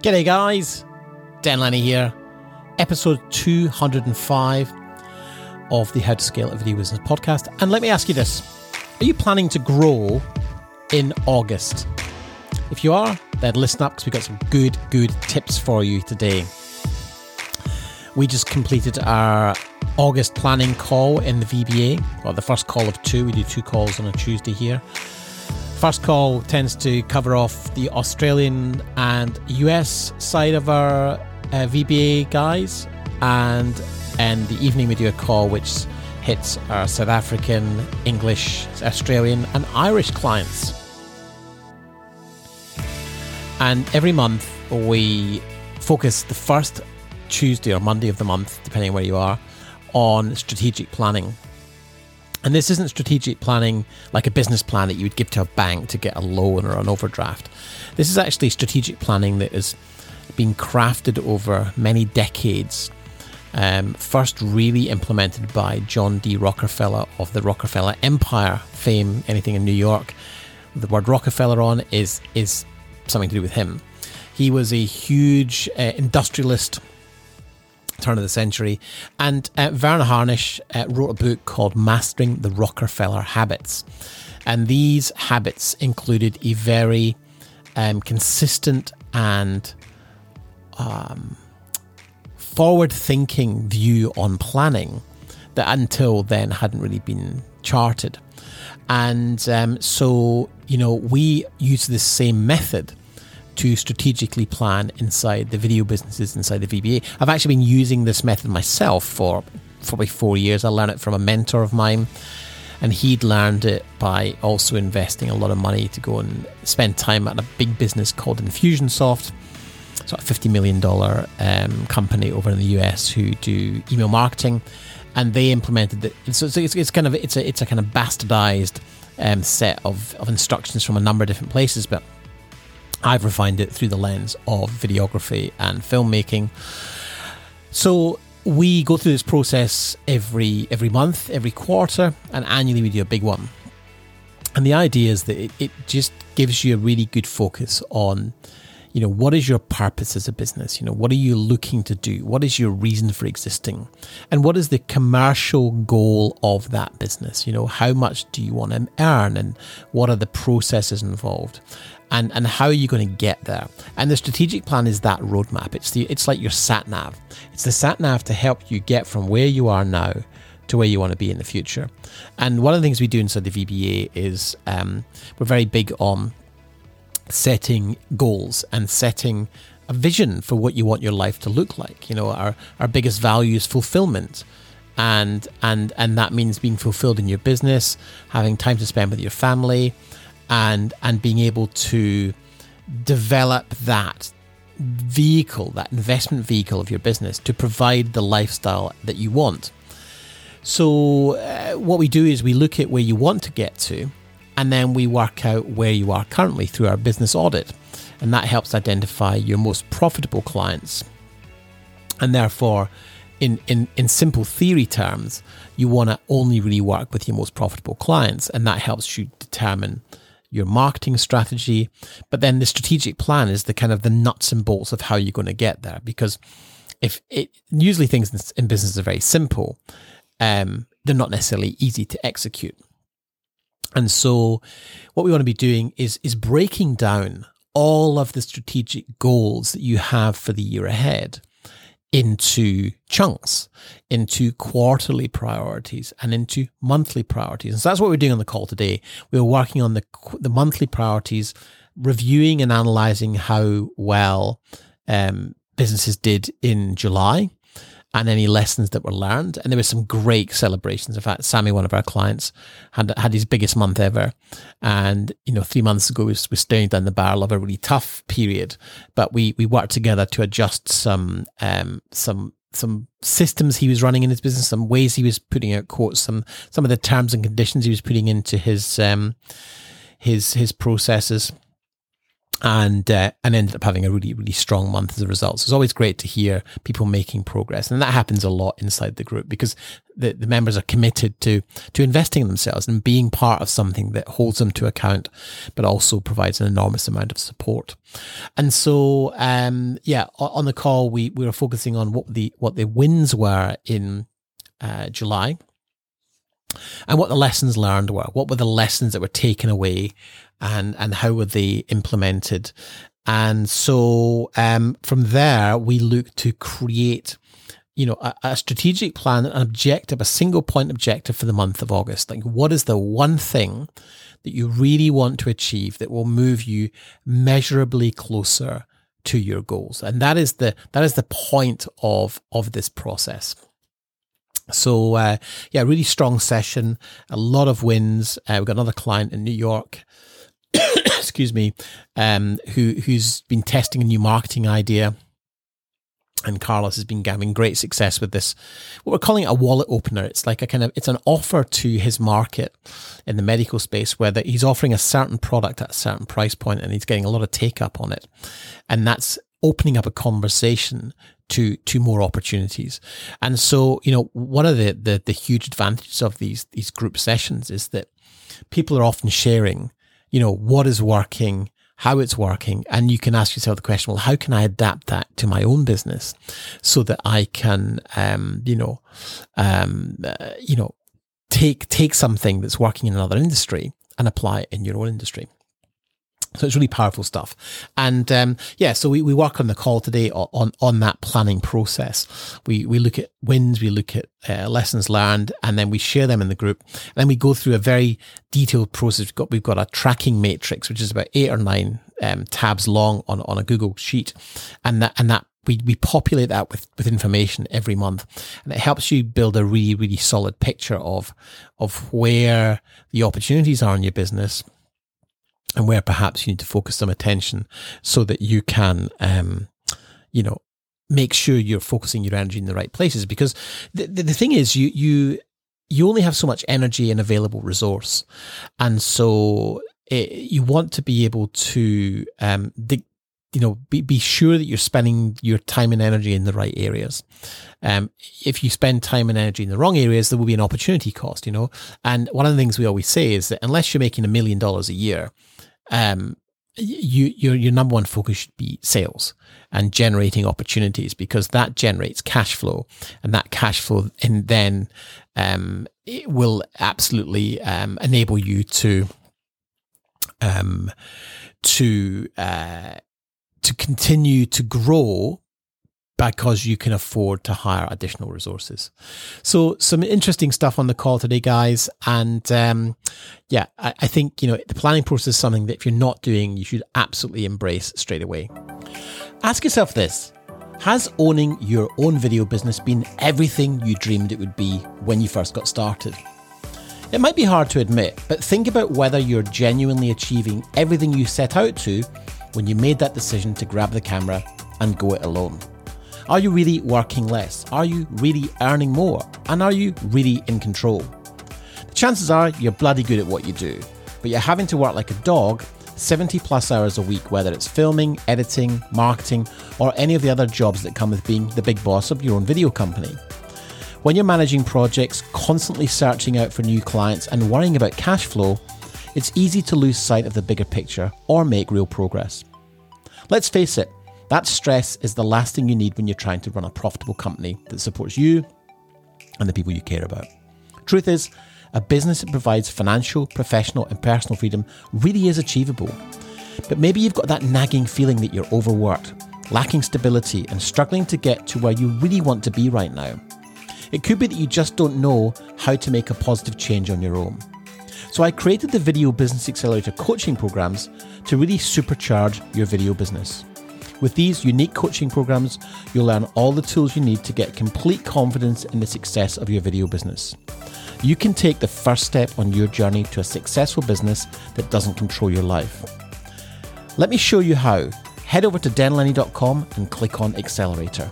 G'day, guys. Dan Lenny here. Episode 205 of the How to Scale a Video Business podcast. And let me ask you this Are you planning to grow in August? If you are, then listen up because we've got some good, good tips for you today. We just completed our August planning call in the VBA, or the first call of two. We do two calls on a Tuesday here. First call tends to cover off the Australian and US side of our uh, VBA guys, and and the evening we do a call which hits our South African, English, Australian, and Irish clients. And every month we focus the first Tuesday or Monday of the month, depending where you are, on strategic planning. And this isn't strategic planning like a business plan that you would give to a bank to get a loan or an overdraft. This is actually strategic planning that has been crafted over many decades. Um, first, really implemented by John D. Rockefeller of the Rockefeller Empire fame, anything in New York. The word Rockefeller on is is something to do with him. He was a huge uh, industrialist turn of the century. And uh, Verne Harnish uh, wrote a book called Mastering the Rockefeller Habits. And these habits included a very um, consistent and um, forward thinking view on planning that until then hadn't really been charted. And um, so, you know, we use this same method to strategically plan inside the video businesses inside the VBA. I've actually been using this method myself for probably four years. I learned it from a mentor of mine, and he'd learned it by also investing a lot of money to go and spend time at a big business called Infusionsoft. It's a $50 million um, company over in the US who do email marketing, and they implemented it. So, so it's, it's, kind of it's a it's a kind of bastardized um, set of, of instructions from a number of different places, but I've refined it through the lens of videography and filmmaking. So we go through this process every every month, every quarter, and annually we do a big one. And the idea is that it, it just gives you a really good focus on you know what is your purpose as a business? You know what are you looking to do? What is your reason for existing? And what is the commercial goal of that business? You know how much do you want to earn and what are the processes involved? And and how are you going to get there? And the strategic plan is that roadmap. It's the it's like your sat nav. It's the sat nav to help you get from where you are now to where you want to be in the future. And one of the things we do inside the vba is um, we're very big on setting goals and setting a vision for what you want your life to look like you know our our biggest value is fulfillment and and and that means being fulfilled in your business having time to spend with your family and and being able to develop that vehicle, that investment vehicle of your business to provide the lifestyle that you want. So, uh, what we do is we look at where you want to get to, and then we work out where you are currently through our business audit. And that helps identify your most profitable clients. And therefore, in, in, in simple theory terms, you want to only really work with your most profitable clients. And that helps you determine your marketing strategy. But then the strategic plan is the kind of the nuts and bolts of how you're going to get there. Because if it usually things in business are very simple, um, they're not necessarily easy to execute. And so what we want to be doing is is breaking down all of the strategic goals that you have for the year ahead into chunks, into quarterly priorities and into monthly priorities. And so that's what we're doing on the call today. We're working on the, the monthly priorities, reviewing and analyzing how well um, businesses did in July and any lessons that were learned. And there were some great celebrations. In fact, Sammy, one of our clients, had had his biggest month ever. And, you know, three months ago, we were staring down the barrel of a really tough period. But we, we worked together to adjust some, um, some, some systems he was running in his business, some ways he was putting out quotes, some, some of the terms and conditions he was putting into his, um, his, his processes and uh, and ended up having a really really strong month as a result. So it's always great to hear people making progress, and that happens a lot inside the group because the, the members are committed to to investing in themselves and being part of something that holds them to account, but also provides an enormous amount of support. And so, um, yeah, on the call we we were focusing on what the what the wins were in uh, July and what the lessons learned were. What were the lessons that were taken away and, and how were they implemented? And so, um, from there, we look to create, you know, a, a, strategic plan, an objective, a single point objective for the month of August. Like, what is the one thing that you really want to achieve that will move you measurably closer to your goals? And that is the, that is the point of, of this process. So uh, yeah, really strong session, a lot of wins. Uh, we've got another client in New York. excuse me, um, who who's been testing a new marketing idea, and Carlos has been having great success with this. What we're calling it a wallet opener. It's like a kind of it's an offer to his market in the medical space, where he's offering a certain product at a certain price point, and he's getting a lot of take up on it, and that's opening up a conversation to to more opportunities. And so, you know, one of the, the the huge advantages of these these group sessions is that people are often sharing, you know, what is working, how it's working, and you can ask yourself the question, well, how can I adapt that to my own business so that I can, um, you know, um, uh, you know, take take something that's working in another industry and apply it in your own industry. So it's really powerful stuff. And um, yeah, so we, we work on the call today on, on that planning process. We, we look at wins, we look at uh, lessons learned, and then we share them in the group. And then we go through a very detailed process. We've got, we've got a tracking matrix, which is about eight or nine um, tabs long on, on a Google sheet. And that, and that we, we populate that with, with information every month and it helps you build a really, really solid picture of, of where the opportunities are in your business and where perhaps you need to focus some attention so that you can, um, you know, make sure you're focusing your energy in the right places. Because the, the, the thing is, you, you, you only have so much energy and available resource. And so it, you want to be able to, um, you know, be, be sure that you're spending your time and energy in the right areas. Um, if you spend time and energy in the wrong areas, there will be an opportunity cost, you know. And one of the things we always say is that unless you're making a million dollars a year, um, you, your, your number one focus should be sales and generating opportunities because that generates cash flow and that cash flow and then um, it will absolutely um, enable you to um, to uh, to continue to grow because you can afford to hire additional resources. So some interesting stuff on the call today, guys. And um, yeah, I, I, think, you know, the planning process is something that if you're not doing, you should absolutely embrace straight away. Ask yourself this. Has owning your own video business been everything you dreamed it would be when you first got started? It might be hard to admit, but think about whether you're genuinely achieving everything you set out to when you made that decision to grab the camera and go it alone. Are you really working less? Are you really earning more? And are you really in control? The chances are you're bloody good at what you do, but you're having to work like a dog 70 plus hours a week, whether it's filming, editing, marketing, or any of the other jobs that come with being the big boss of your own video company. When you're managing projects, constantly searching out for new clients, and worrying about cash flow, it's easy to lose sight of the bigger picture or make real progress. Let's face it, that stress is the last thing you need when you're trying to run a profitable company that supports you and the people you care about. Truth is, a business that provides financial, professional, and personal freedom really is achievable. But maybe you've got that nagging feeling that you're overworked, lacking stability, and struggling to get to where you really want to be right now. It could be that you just don't know how to make a positive change on your own. So I created the Video Business Accelerator coaching programs to really supercharge your video business. With these unique coaching programs, you'll learn all the tools you need to get complete confidence in the success of your video business. You can take the first step on your journey to a successful business that doesn't control your life. Let me show you how. Head over to danlenny.com and click on Accelerator.